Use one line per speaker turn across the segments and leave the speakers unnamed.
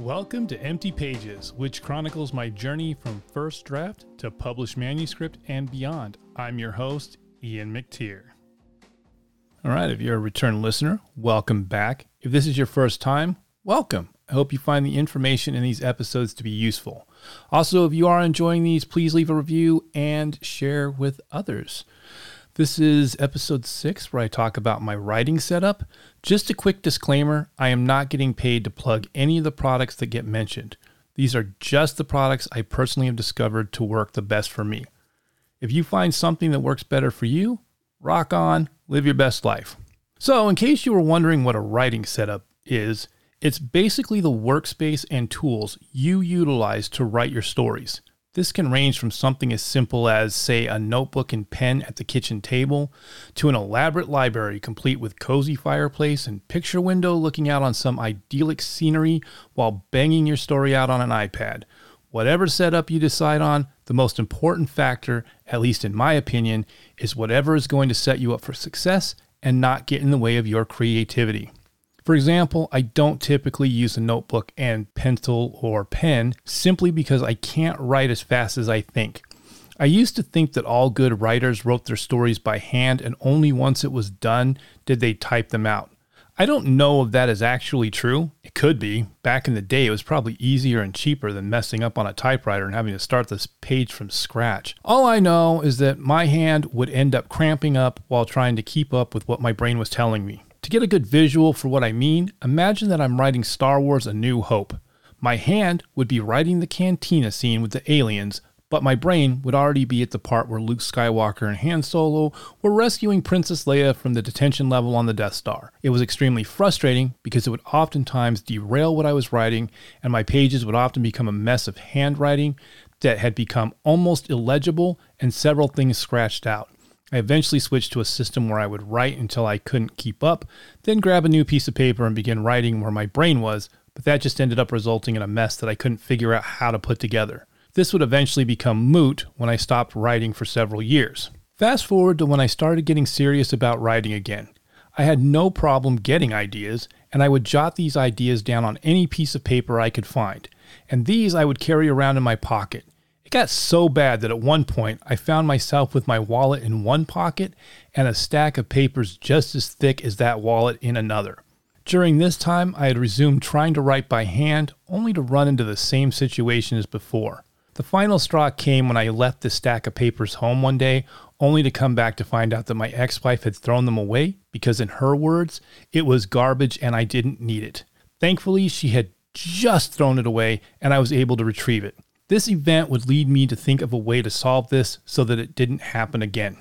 Welcome to Empty Pages, which chronicles my journey from first draft to published manuscript and beyond. I'm your host, Ian McTeer. All right, if you're a return listener, welcome back. If this is your first time, welcome. I hope you find the information in these episodes to be useful. Also, if you are enjoying these, please leave a review and share with others. This is episode six, where I talk about my writing setup. Just a quick disclaimer I am not getting paid to plug any of the products that get mentioned. These are just the products I personally have discovered to work the best for me. If you find something that works better for you, rock on, live your best life. So, in case you were wondering what a writing setup is, it's basically the workspace and tools you utilize to write your stories. This can range from something as simple as, say, a notebook and pen at the kitchen table, to an elaborate library complete with cozy fireplace and picture window looking out on some idyllic scenery while banging your story out on an iPad. Whatever setup you decide on, the most important factor, at least in my opinion, is whatever is going to set you up for success and not get in the way of your creativity. For example, I don't typically use a notebook and pencil or pen simply because I can't write as fast as I think. I used to think that all good writers wrote their stories by hand and only once it was done did they type them out. I don't know if that is actually true. It could be. Back in the day, it was probably easier and cheaper than messing up on a typewriter and having to start this page from scratch. All I know is that my hand would end up cramping up while trying to keep up with what my brain was telling me. To get a good visual for what I mean, imagine that I'm writing Star Wars A New Hope. My hand would be writing the cantina scene with the aliens, but my brain would already be at the part where Luke Skywalker and Han Solo were rescuing Princess Leia from the detention level on the Death Star. It was extremely frustrating because it would oftentimes derail what I was writing, and my pages would often become a mess of handwriting that had become almost illegible and several things scratched out. I eventually switched to a system where I would write until I couldn't keep up, then grab a new piece of paper and begin writing where my brain was, but that just ended up resulting in a mess that I couldn't figure out how to put together. This would eventually become moot when I stopped writing for several years. Fast forward to when I started getting serious about writing again. I had no problem getting ideas, and I would jot these ideas down on any piece of paper I could find. And these I would carry around in my pocket. It got so bad that at one point I found myself with my wallet in one pocket and a stack of papers just as thick as that wallet in another. During this time, I had resumed trying to write by hand, only to run into the same situation as before. The final straw came when I left the stack of papers home one day, only to come back to find out that my ex wife had thrown them away because, in her words, it was garbage and I didn't need it. Thankfully, she had just thrown it away and I was able to retrieve it. This event would lead me to think of a way to solve this so that it didn't happen again.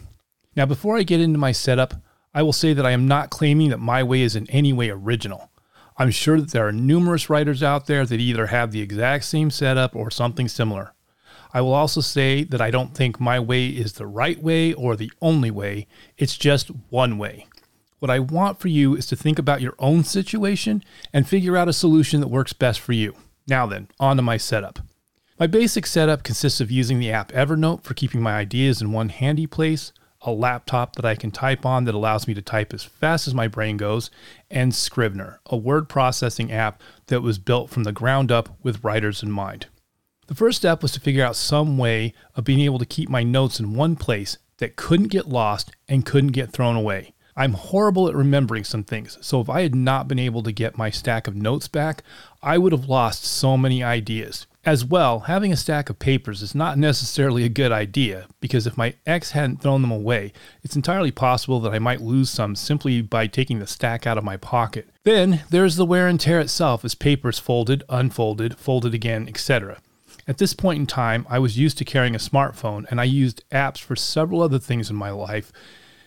Now, before I get into my setup, I will say that I am not claiming that my way is in any way original. I'm sure that there are numerous writers out there that either have the exact same setup or something similar. I will also say that I don't think my way is the right way or the only way, it's just one way. What I want for you is to think about your own situation and figure out a solution that works best for you. Now then, on to my setup. My basic setup consists of using the app Evernote for keeping my ideas in one handy place, a laptop that I can type on that allows me to type as fast as my brain goes, and Scrivener, a word processing app that was built from the ground up with writers in mind. The first step was to figure out some way of being able to keep my notes in one place that couldn't get lost and couldn't get thrown away. I'm horrible at remembering some things, so if I had not been able to get my stack of notes back, I would have lost so many ideas. As well, having a stack of papers is not necessarily a good idea because if my ex hadn't thrown them away, it's entirely possible that I might lose some simply by taking the stack out of my pocket. Then there's the wear and tear itself as papers folded, unfolded, folded again, etc. At this point in time, I was used to carrying a smartphone and I used apps for several other things in my life.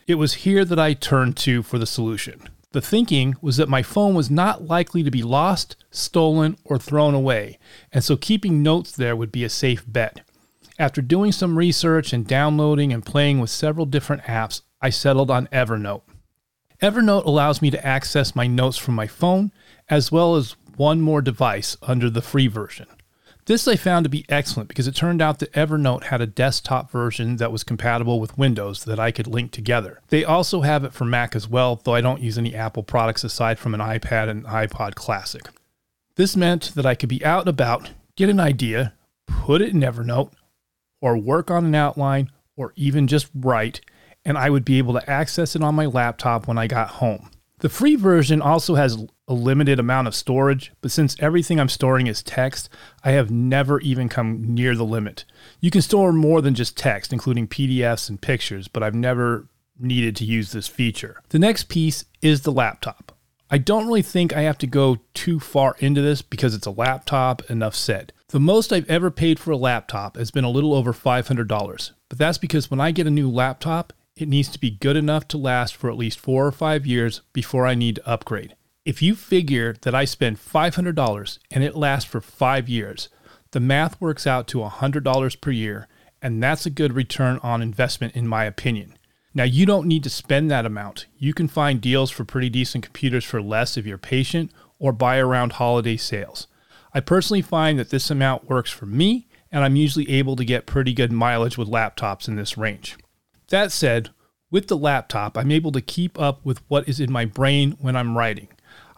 It was here that I turned to for the solution. The thinking was that my phone was not likely to be lost, stolen, or thrown away, and so keeping notes there would be a safe bet. After doing some research and downloading and playing with several different apps, I settled on Evernote. Evernote allows me to access my notes from my phone as well as one more device under the free version. This I found to be excellent because it turned out that Evernote had a desktop version that was compatible with Windows that I could link together. They also have it for Mac as well, though I don't use any Apple products aside from an iPad and iPod Classic. This meant that I could be out and about, get an idea, put it in Evernote, or work on an outline, or even just write, and I would be able to access it on my laptop when I got home. The free version also has a limited amount of storage, but since everything I'm storing is text, I have never even come near the limit. You can store more than just text, including PDFs and pictures, but I've never needed to use this feature. The next piece is the laptop. I don't really think I have to go too far into this because it's a laptop, enough said. The most I've ever paid for a laptop has been a little over $500, but that's because when I get a new laptop, it needs to be good enough to last for at least four or five years before I need to upgrade. If you figure that I spend $500 and it lasts for five years, the math works out to $100 per year, and that's a good return on investment in my opinion. Now, you don't need to spend that amount. You can find deals for pretty decent computers for less if you're patient or buy around holiday sales. I personally find that this amount works for me, and I'm usually able to get pretty good mileage with laptops in this range. That said, with the laptop, I'm able to keep up with what is in my brain when I'm writing.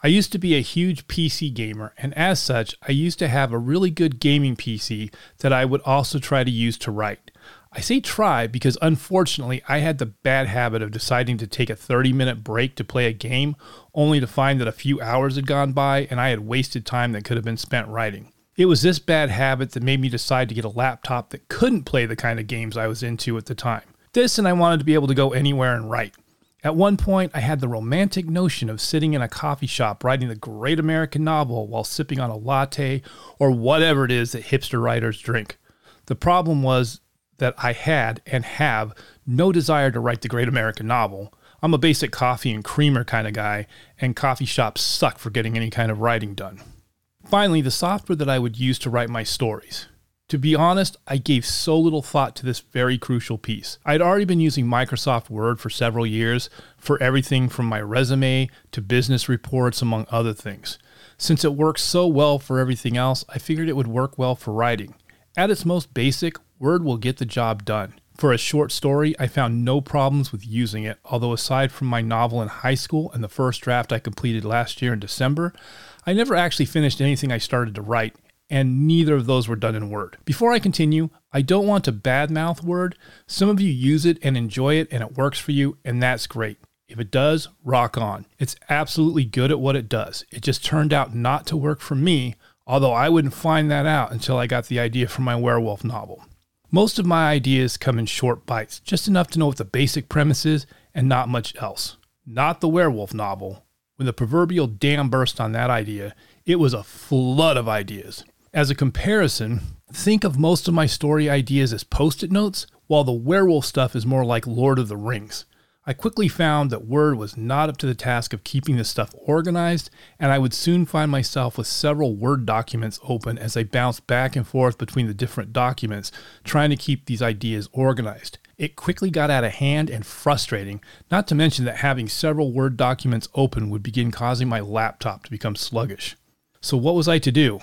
I used to be a huge PC gamer, and as such, I used to have a really good gaming PC that I would also try to use to write. I say try because unfortunately I had the bad habit of deciding to take a 30 minute break to play a game, only to find that a few hours had gone by and I had wasted time that could have been spent writing. It was this bad habit that made me decide to get a laptop that couldn't play the kind of games I was into at the time. This, and I wanted to be able to go anywhere and write. At one point, I had the romantic notion of sitting in a coffee shop writing the great American novel while sipping on a latte or whatever it is that hipster writers drink. The problem was that I had and have no desire to write the great American novel. I'm a basic coffee and creamer kind of guy, and coffee shops suck for getting any kind of writing done. Finally, the software that I would use to write my stories. To be honest, I gave so little thought to this very crucial piece. I'd already been using Microsoft Word for several years for everything from my resume to business reports, among other things. Since it works so well for everything else, I figured it would work well for writing. At its most basic, Word will get the job done. For a short story, I found no problems with using it, although aside from my novel in high school and the first draft I completed last year in December, I never actually finished anything I started to write, and neither of those were done in Word. Before I continue, I don't want to badmouth Word. Some of you use it and enjoy it, and it works for you, and that's great. If it does, rock on. It's absolutely good at what it does. It just turned out not to work for me, although I wouldn't find that out until I got the idea for my werewolf novel. Most of my ideas come in short bites, just enough to know what the basic premise is and not much else. Not the werewolf novel. When the proverbial dam burst on that idea, it was a flood of ideas. As a comparison, think of most of my story ideas as post it notes, while the werewolf stuff is more like Lord of the Rings. I quickly found that Word was not up to the task of keeping this stuff organized, and I would soon find myself with several Word documents open as I bounced back and forth between the different documents, trying to keep these ideas organized. It quickly got out of hand and frustrating, not to mention that having several Word documents open would begin causing my laptop to become sluggish. So, what was I to do?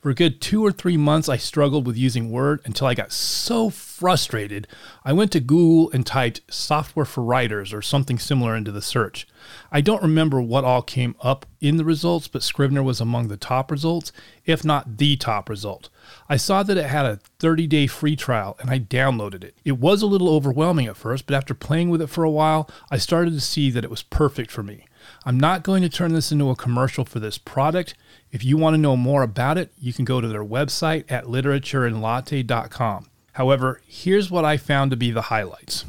For a good two or three months, I struggled with using Word until I got so frustrated, I went to Google and typed software for writers or something similar into the search. I don't remember what all came up in the results, but Scrivener was among the top results, if not the top result. I saw that it had a 30 day free trial and I downloaded it. It was a little overwhelming at first, but after playing with it for a while, I started to see that it was perfect for me. I'm not going to turn this into a commercial for this product. If you want to know more about it, you can go to their website at literatureandlatte.com. However, here's what I found to be the highlights.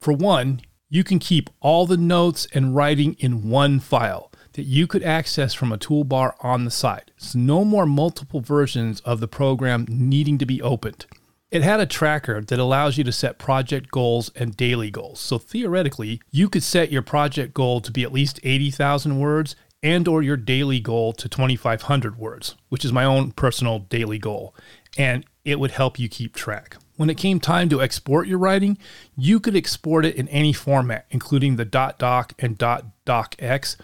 For one, you can keep all the notes and writing in one file that you could access from a toolbar on the side. So no more multiple versions of the program needing to be opened. It had a tracker that allows you to set project goals and daily goals. So theoretically, you could set your project goal to be at least 80,000 words and or your daily goal to 2500 words, which is my own personal daily goal, and it would help you keep track. When it came time to export your writing, you could export it in any format, including the .doc and .docx,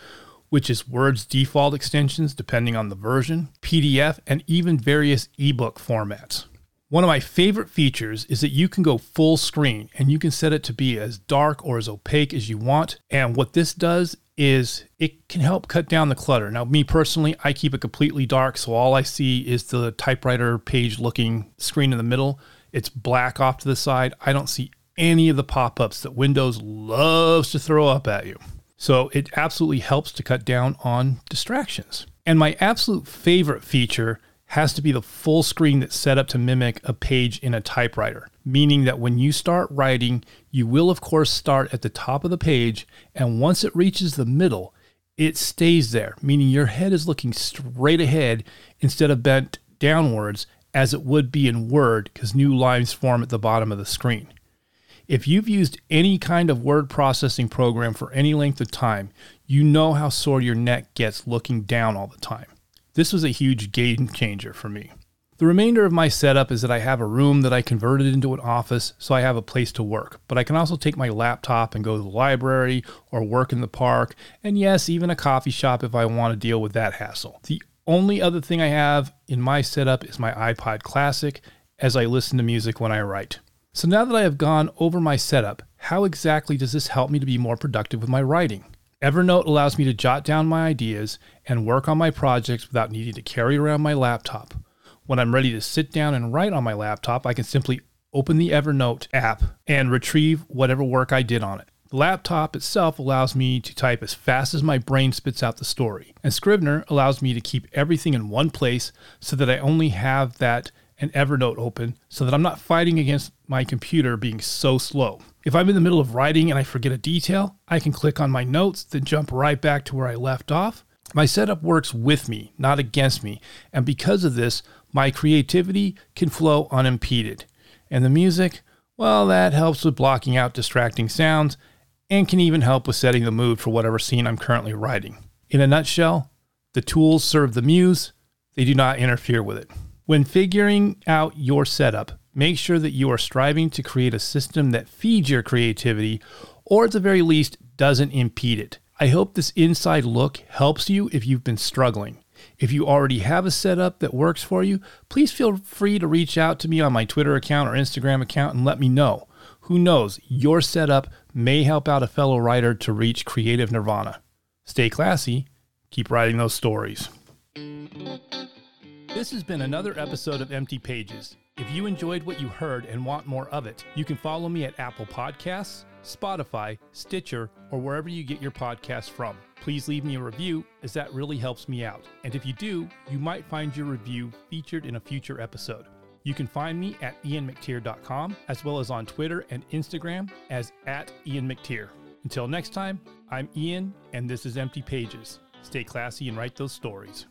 which is Word's default extensions depending on the version, PDF, and even various ebook formats. One of my favorite features is that you can go full screen and you can set it to be as dark or as opaque as you want. And what this does is it can help cut down the clutter. Now, me personally, I keep it completely dark, so all I see is the typewriter page looking screen in the middle. It's black off to the side. I don't see any of the pop ups that Windows loves to throw up at you. So it absolutely helps to cut down on distractions. And my absolute favorite feature has to be the full screen that's set up to mimic a page in a typewriter, meaning that when you start writing, you will, of course, start at the top of the page, and once it reaches the middle, it stays there, meaning your head is looking straight ahead instead of bent downwards as it would be in Word because new lines form at the bottom of the screen. If you've used any kind of word processing program for any length of time, you know how sore your neck gets looking down all the time. This was a huge game changer for me. The remainder of my setup is that I have a room that I converted into an office so I have a place to work, but I can also take my laptop and go to the library or work in the park, and yes, even a coffee shop if I want to deal with that hassle. The only other thing I have in my setup is my iPod Classic as I listen to music when I write. So now that I have gone over my setup, how exactly does this help me to be more productive with my writing? Evernote allows me to jot down my ideas and work on my projects without needing to carry around my laptop. When I'm ready to sit down and write on my laptop, I can simply open the Evernote app and retrieve whatever work I did on it. The laptop itself allows me to type as fast as my brain spits out the story, and Scrivener allows me to keep everything in one place so that I only have that and Evernote open so that I'm not fighting against my computer being so slow. If I'm in the middle of writing and I forget a detail, I can click on my notes, then jump right back to where I left off. My setup works with me, not against me, and because of this, my creativity can flow unimpeded. And the music, well, that helps with blocking out distracting sounds and can even help with setting the mood for whatever scene I'm currently writing. In a nutshell, the tools serve the muse, they do not interfere with it. When figuring out your setup, make sure that you are striving to create a system that feeds your creativity or at the very least doesn't impede it. I hope this inside look helps you if you've been struggling. If you already have a setup that works for you, please feel free to reach out to me on my Twitter account or Instagram account and let me know. Who knows, your setup may help out a fellow writer to reach creative nirvana. Stay classy, keep writing those stories. This has been another episode of Empty Pages. If you enjoyed what you heard and want more of it, you can follow me at Apple Podcasts, Spotify, Stitcher, or wherever you get your podcasts from. Please leave me a review, as that really helps me out. And if you do, you might find your review featured in a future episode. You can find me at ianmctier.com, as well as on Twitter and Instagram as at Ian McTier. Until next time, I'm Ian, and this is Empty Pages. Stay classy and write those stories.